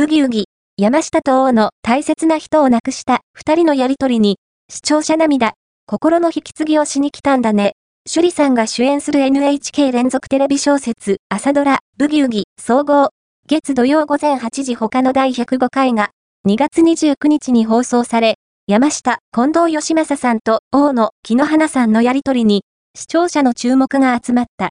ブギウギ、山下と王の大切な人を亡くした二人のやりとりに、視聴者涙、心の引き継ぎをしに来たんだね。趣里さんが主演する NHK 連続テレビ小説、朝ドラ、ブギウギ、総合、月土曜午前8時他の第105回が、2月29日に放送され、山下、近藤義正さんと王の木野花さんのやりとりに、視聴者の注目が集まった。